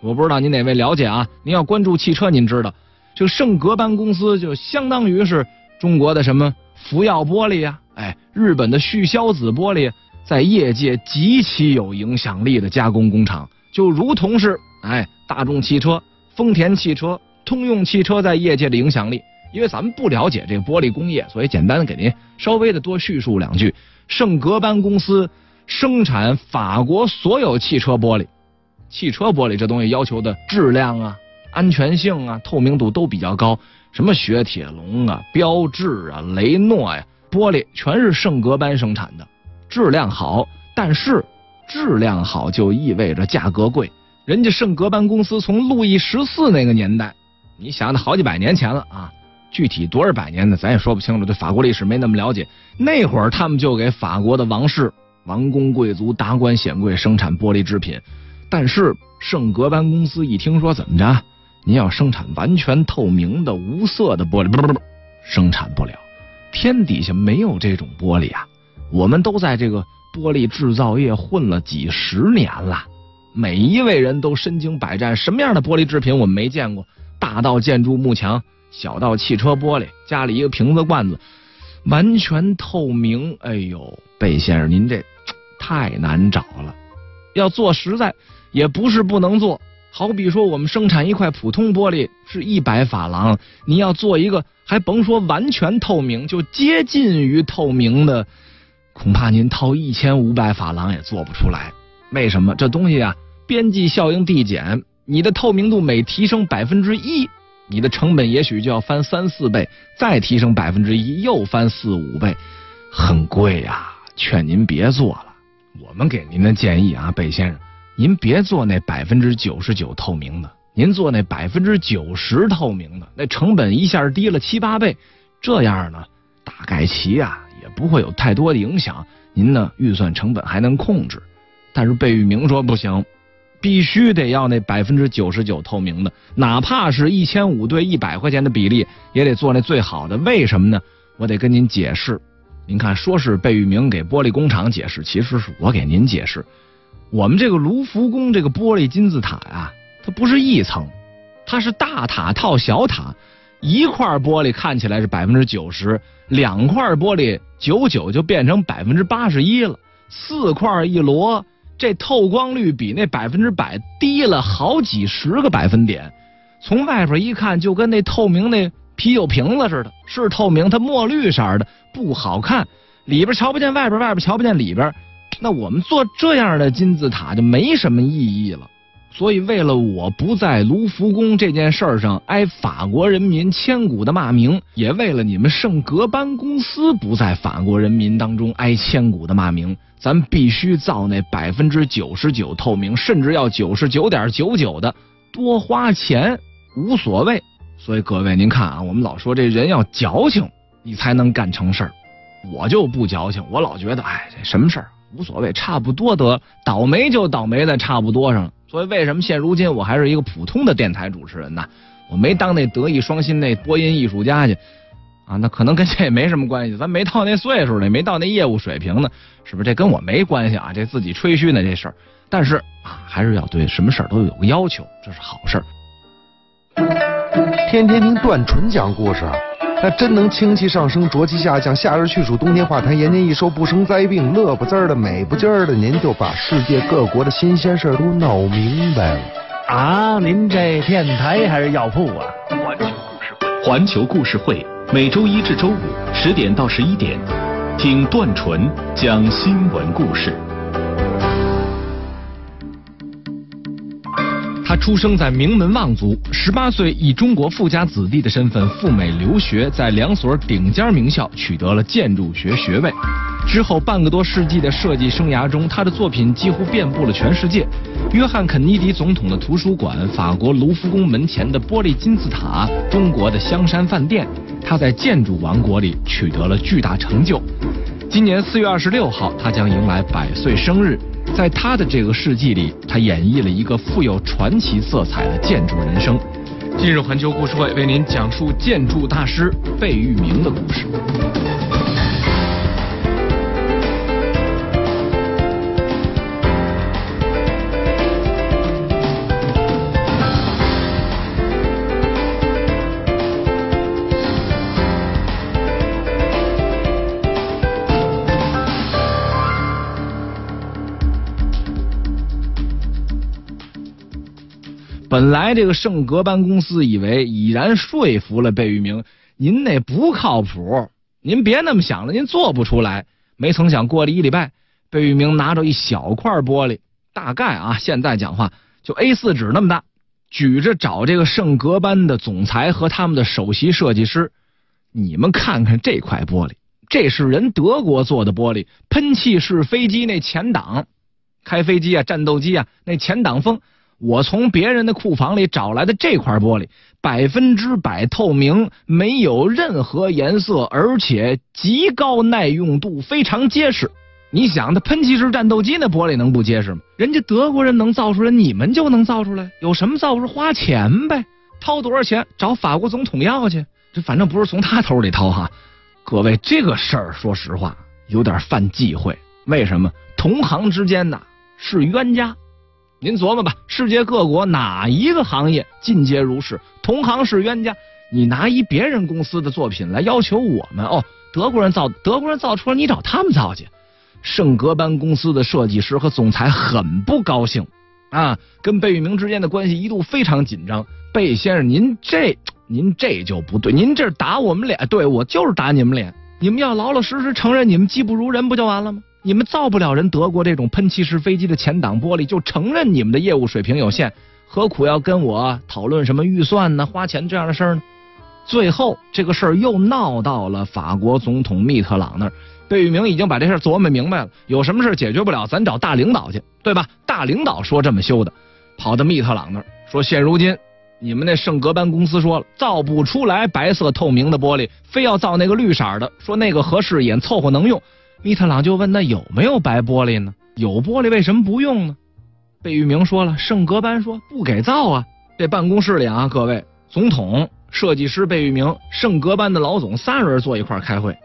Speaker 2: 我不知道您哪位了解啊？您要关注汽车，您知道。这个圣格班公司就相当于是中国的什么福耀玻璃呀，哎，日本的旭硝子玻璃，在业界极其有影响力的加工工厂，就如同是哎大众汽车、丰田汽车、通用汽车在业界的影响力。因为咱们不了解这个玻璃工业，所以简单的给您稍微的多叙述两句。圣格班公司生产法国所有汽车玻璃，汽车玻璃这东西要求的质量啊。安全性啊，透明度都比较高，什么雪铁龙啊、标致啊、雷诺呀，玻璃全是圣格班生产的，质量好。但是质量好就意味着价格贵。人家圣格班公司从路易十四那个年代，你想那好几百年前了啊，具体多少百年的咱也说不清楚，对法国历史没那么了解。那会儿他们就给法国的王室、王公贵族、达官显贵生产玻璃制品，但是圣格班公司一听说怎么着？您要生产完全透明的无色的玻璃，不不不，生产不了。天底下没有这种玻璃啊！我们都在这个玻璃制造业混了几十年了，每一位人都身经百战。什么样的玻璃制品我们没见过？大到建筑幕墙，小到汽车玻璃，家里一个瓶子罐子，完全透明。哎呦，贝先生，您这太难找了。要做实在，也不是不能做。好比说，我们生产一块普通玻璃是一百法郎，你要做一个，还甭说完全透明，就接近于透明的，恐怕您掏一千五百法郎也做不出来。为什么？这东西啊，边际效应递减，你的透明度每提升百分之一，你的成本也许就要翻三四倍，再提升百分之一，又翻四五倍，很贵呀！劝您别做了。我们给您的建议啊，贝先生。您别做那百分之九十九透明的，您做那百分之九十透明的，那成本一下低了七八倍，这样呢，大概其啊也不会有太多的影响，您呢预算成本还能控制。但是贝聿铭说不行，必须得要那百分之九十九透明的，哪怕是一千五对一百块钱的比例，也得做那最好的。为什么呢？我得跟您解释。您看，说是贝聿铭给玻璃工厂解释，其实是我给您解释。我们这个卢浮宫这个玻璃金字塔呀，它不是一层，它是大塔套小塔，一块玻璃看起来是百分之九十，两块玻璃九九就变成百分之八十一了，四块一摞，这透光率比那百分之百低了好几十个百分点。从外边一看，就跟那透明那啤酒瓶子似的，是透明，它墨绿色的，不好看。里边瞧不见外边，外边瞧不见里边，那我们做这样的金字塔就没什么意义了。所以，为了我不在卢浮宫这件事上挨法国人民千古的骂名，也为了你们圣格班公司不在法国人民当中挨千古的骂名，咱必须造那百分之九十九透明，甚至要九十九点九九的，多花钱无所谓。所以各位，您看啊，我们老说这人要矫情，你才能干成事儿。我就不矫情，我老觉得，哎，这什么事儿无所谓，差不多得倒霉就倒霉在差不多上了。所以为什么现如今我还是一个普通的电台主持人呢？我没当那德艺双馨那播音艺术家去啊，那可能跟这也没什么关系。咱没到那岁数呢，没到那业务水平呢，是不是？这跟我没关系啊，这自己吹嘘呢这事儿。但是啊，还是要对什么事儿都有个要求，这是好事儿。
Speaker 6: 天天听段纯讲故事。那真能清气上升，浊气下降，夏日去暑，冬天化痰，延年益寿，不生灾病，乐不滋儿的，美不滋儿的，您就把世界各国的新鲜事儿都闹明白了
Speaker 8: 啊！您这电台还是药铺啊？
Speaker 1: 环球故事会，环球故事会每周一至周五十点到十一点，听段纯讲新闻故事。
Speaker 2: 他出生在名门望族，十八岁以中国富家子弟的身份赴美留学，在两所顶尖名校取得了建筑学学位。之后半个多世纪的设计生涯中，他的作品几乎遍布了全世界。约翰·肯尼迪总统的图书馆、法国卢浮宫门前的玻璃金字塔、中国的香山饭店，他在建筑王国里取得了巨大成就。今年四月二十六号，他将迎来百岁生日。在他的这个世纪里，他演绎了一个富有传奇色彩的建筑人生。今日环球故事会为您讲述建筑大师贝聿铭的故事。本来这个圣格班公司以为已然说服了贝聿铭，您那不靠谱，您别那么想了，您做不出来。没曾想过了一礼拜，贝聿铭拿着一小块玻璃，大概啊，现在讲话就 A 四纸那么大，举着找这个圣格班的总裁和他们的首席设计师，你们看看这块玻璃，这是人德国做的玻璃，喷气式飞机那前挡，开飞机啊，战斗机啊，那前挡风。我从别人的库房里找来的这块玻璃，百分之百透明，没有任何颜色，而且极高耐用度，非常结实。你想，那喷气式战斗机那玻璃能不结实吗？人家德国人能造出来，你们就能造出来？有什么造不出？花钱呗，掏多少钱？找法国总统要去。这反正不是从他头里掏哈。各位，这个事儿说实话有点犯忌讳。为什么？同行之间呢是冤家。您琢磨吧，世界各国哪一个行业尽皆如是？同行是冤家，你拿一别人公司的作品来要求我们哦？德国人造，德国人造出来，你找他们造去？圣格班公司的设计师和总裁很不高兴啊，跟贝聿铭之间的关系一度非常紧张。贝先生，您这您这就不对，您这打我们脸，对我就是打你们脸。你们要老老实实承认你们技不如人，不就完了吗？你们造不了人德国这种喷气式飞机的前挡玻璃，就承认你们的业务水平有限，何苦要跟我讨论什么预算呢、花钱这样的事儿呢？最后这个事儿又闹到了法国总统密特朗那儿，贝聿铭已经把这事儿琢磨明白了，有什么事儿解决不了，咱找大领导去，对吧？大领导说这么修的，跑到密特朗那儿说，现如今你们那圣格班公司说了，造不出来白色透明的玻璃，非要造那个绿色的，说那个合适也，凑合能用。密特朗就问：“那有没有白玻璃呢？有玻璃为什么不用呢？”贝聿铭说了：“圣格班说不给造啊。”这办公室里啊，各位总统、设计师贝聿铭、圣格班的老总仨人坐一块开会。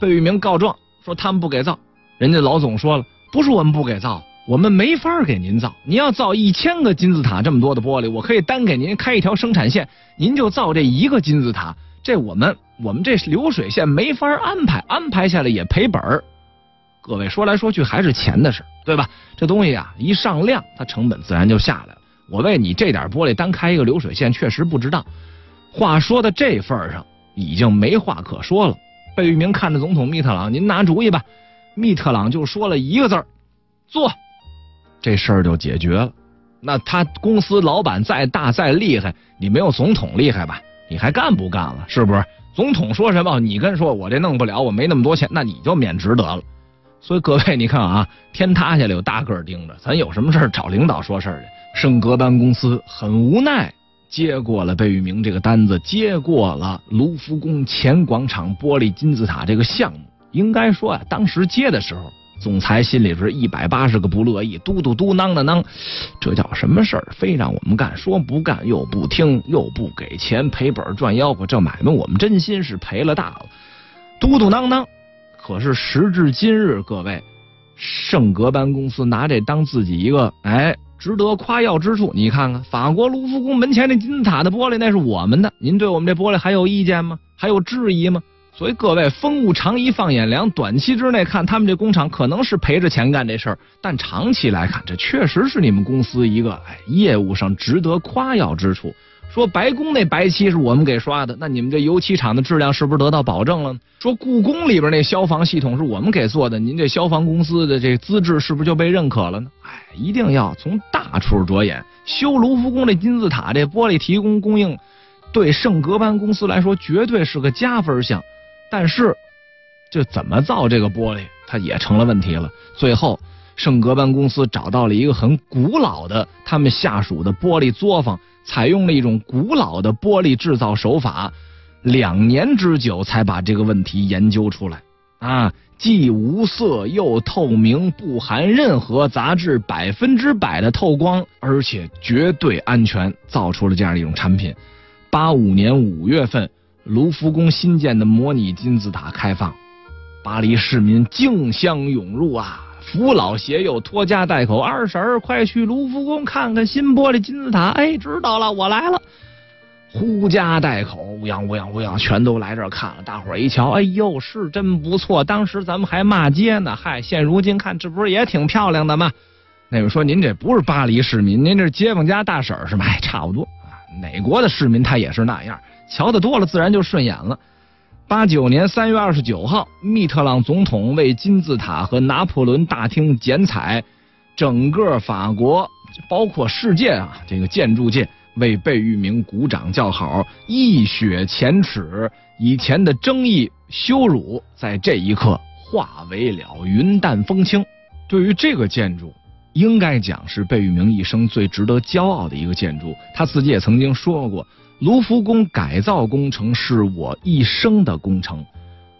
Speaker 2: 贝聿铭告状说他们不给造，人家老总说了：“不是我们不给造，我们没法给您造。您要造一千个金字塔这么多的玻璃，我可以单给您开一条生产线，您就造这一个金字塔。这我们我们这流水线没法安排，安排下来也赔本儿。各位说来说去还是钱的事，对吧？这东西啊一上量，它成本自然就下来了。我为你这点玻璃单开一个流水线，确实不值当。话说到这份上，已经没话可说了。贝聿铭看着总统密特朗，您拿主意吧。密特朗就说了一个字儿：做。这事儿就解决了。那他公司老板再大再厉害，你没有总统厉害吧？你还干不干了？是不是？总统说什么，你跟说，我这弄不了，我没那么多钱，那你就免职得了。所以各位，你看啊，天塌下来有大个儿盯着，咱有什么事找领导说事儿去。圣格班公司很无奈，接过了贝聿铭这个单子，接过了卢浮宫前广场玻璃金字塔这个项目。应该说啊，当时接的时候。总裁心里是一百八十个不乐意，嘟嘟嘟囔的囔，这叫什么事儿？非让我们干，说不干又不听，又不给钱，赔本赚吆喝，这买卖我们真心是赔了大了。嘟嘟囔囔，可是时至今日，各位，圣格班公司拿这当自己一个哎值得夸耀之处。你看看法国卢浮宫门前那金字塔的玻璃，那是我们的，您对我们这玻璃还有意见吗？还有质疑吗？所以各位，风物长宜放眼量，短期之内看他们这工厂可能是赔着钱干这事儿，但长期来看，这确实是你们公司一个哎业务上值得夸耀之处。说白宫那白漆是我们给刷的，那你们这油漆厂的质量是不是得到保证了？说故宫里边那消防系统是我们给做的，您这消防公司的这资质是不是就被认可了呢？哎，一定要从大处着眼，修卢浮宫这金字塔这玻璃提供供应，对圣格班公司来说绝对是个加分项。但是，这怎么造这个玻璃，它也成了问题了。最后，圣格班公司找到了一个很古老的他们下属的玻璃作坊，采用了一种古老的玻璃制造手法，两年之久才把这个问题研究出来。啊，既无色又透明，不含任何杂质，百分之百的透光，而且绝对安全，造出了这样一种产品。八五年五月份。卢浮宫新建的模拟金字塔开放，巴黎市民竞相涌入啊，扶老携幼，拖家带口。二婶儿，快去卢浮宫看看新玻璃金字塔！哎，知道了，我来了。呼家带口，乌泱乌泱乌泱，全都来这儿看了。大伙儿一瞧，哎呦，是真不错。当时咱们还骂街呢，嗨，现如今看，这不是也挺漂亮的吗？那位说，您这不是巴黎市民，您这是街坊家大婶是吗？哎，差不多啊，哪国的市民他也是那样。瞧得多了，自然就顺眼了。八九年三月二十九号，密特朗总统为金字塔和拿破仑大厅剪彩，整个法国，包括世界啊，这个建筑界为贝聿铭鼓掌叫好，一雪前耻，以前的争议、羞辱，在这一刻化为了云淡风轻。对于这个建筑，应该讲是贝聿铭一生最值得骄傲的一个建筑。他自己也曾经说过。卢浮宫改造工程是我一生的工程。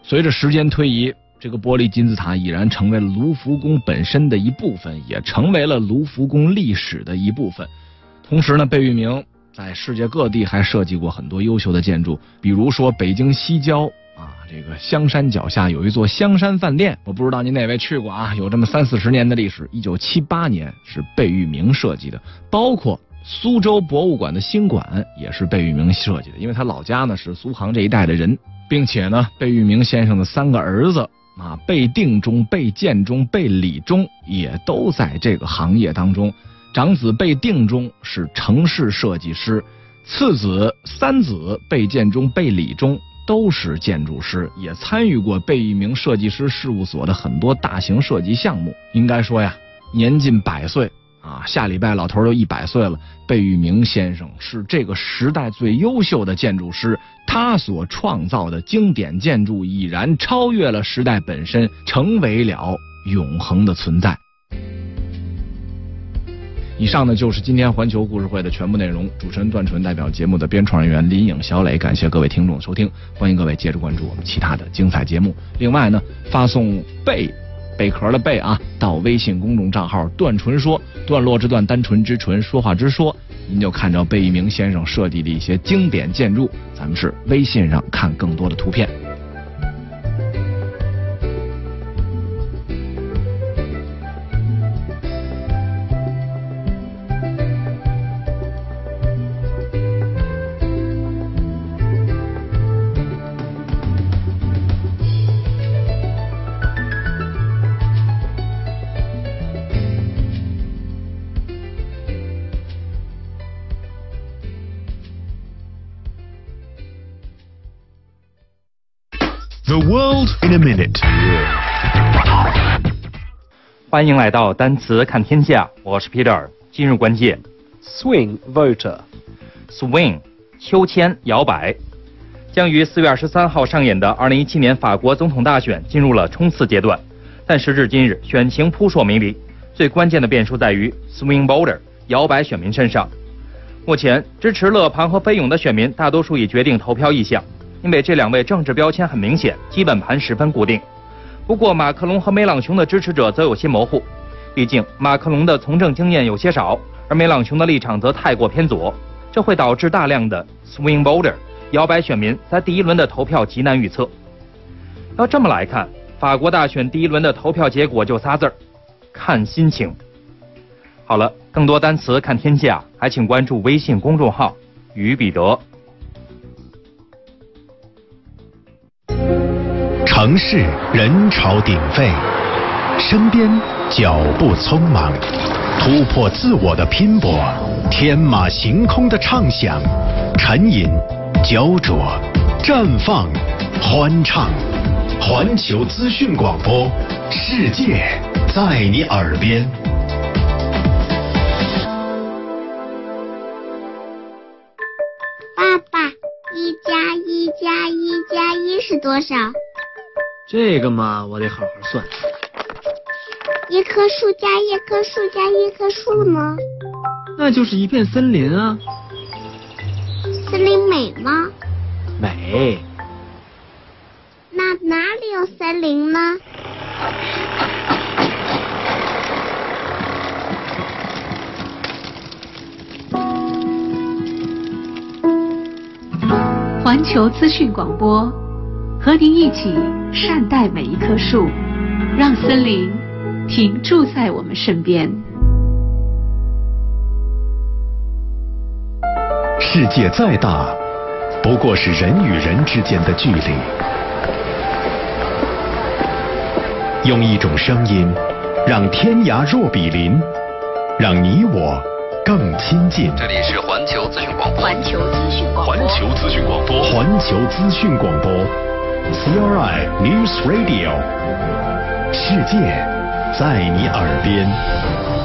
Speaker 2: 随着时间推移，这个玻璃金字塔已然成为了卢浮宫本身的一部分，也成为了卢浮宫历史的一部分。同时呢，贝聿铭在世界各地还设计过很多优秀的建筑，比如说北京西郊啊，这个香山脚下有一座香山饭店，我不知道您哪位去过啊？有这么三四十年的历史，一九七八年是贝聿铭设计的，包括。苏州博物馆的新馆也是贝聿铭设计的，因为他老家呢是苏杭这一带的人，并且呢，贝聿铭先生的三个儿子啊，贝定中、贝建中、贝理中也都在这个行业当中。长子贝定中是城市设计师，次子、三子贝建中、贝理中都是建筑师，也参与过贝聿铭设计师事务所的很多大型设计项目。应该说呀，年近百岁。啊，下礼拜老头就一百岁了。贝聿铭先生是这个时代最优秀的建筑师，他所创造的经典建筑已然超越了时代本身，成为了永恒的存在。以上呢就是今天环球故事会的全部内容。主持人段纯代表节目的编创人员林颖、小磊，感谢各位听众收听，欢迎各位接着关注我们其他的精彩节目。另外呢，发送贝。贝壳的贝啊，到微信公众账号“段纯说”，段落之段，单纯之纯，说话之说，您就看着贝聿铭先生设计的一些经典建筑。咱们是微信上看更多的图片。
Speaker 3: In a minute。
Speaker 9: 欢迎来到单词看天下，我是 Peter。今日关键
Speaker 10: ：swing voter，swing，
Speaker 9: 秋千摇摆。将于四月二十三号上演的二零一七年法国总统大选进入了冲刺阶段，但时至今日，选情扑朔迷离。最关键的变数在于 swing voter 摇摆选民身上。目前支持勒庞和菲勇的选民大多数已决定投票意向，因为这两位政治标签很明显，基本盘十分固定。不过马克龙和梅朗雄的支持者则有些模糊，毕竟马克龙的从政经验有些少，而梅朗雄的立场则太过偏左，这会导致大量的 swing voter。摇摆选民在第一轮的投票极难预测。要这么来看，法国大选第一轮的投票结果就仨字儿：看心情。好了，更多单词看天下，还请关注微信公众号“于彼得”。
Speaker 3: 城市人潮鼎沸，身边脚步匆忙，突破自我的拼搏，天马行空的畅想，沉吟。焦灼，绽放，欢畅，环球资讯广播，世界在你耳边。
Speaker 11: 爸爸，一加一加一加一是多少？
Speaker 8: 这个嘛，我得好好算。
Speaker 11: 一棵树加一棵树加一棵树呢？
Speaker 8: 那就是一片森林啊。
Speaker 11: 森林美吗？
Speaker 8: 美。
Speaker 11: 那哪里有森林呢？
Speaker 12: 环球资讯广播，和您一起善待每一棵树，让森林停驻在我们身边。
Speaker 3: 世界再大，不过是人与人之间的距离。用一种声音，让天涯若比邻，让你我更亲近。
Speaker 4: 这里是环球资讯广播。
Speaker 5: 环球资讯广播。
Speaker 4: 环球资讯广播。
Speaker 3: 环球资讯广播。CRI News Radio。世界在你耳边。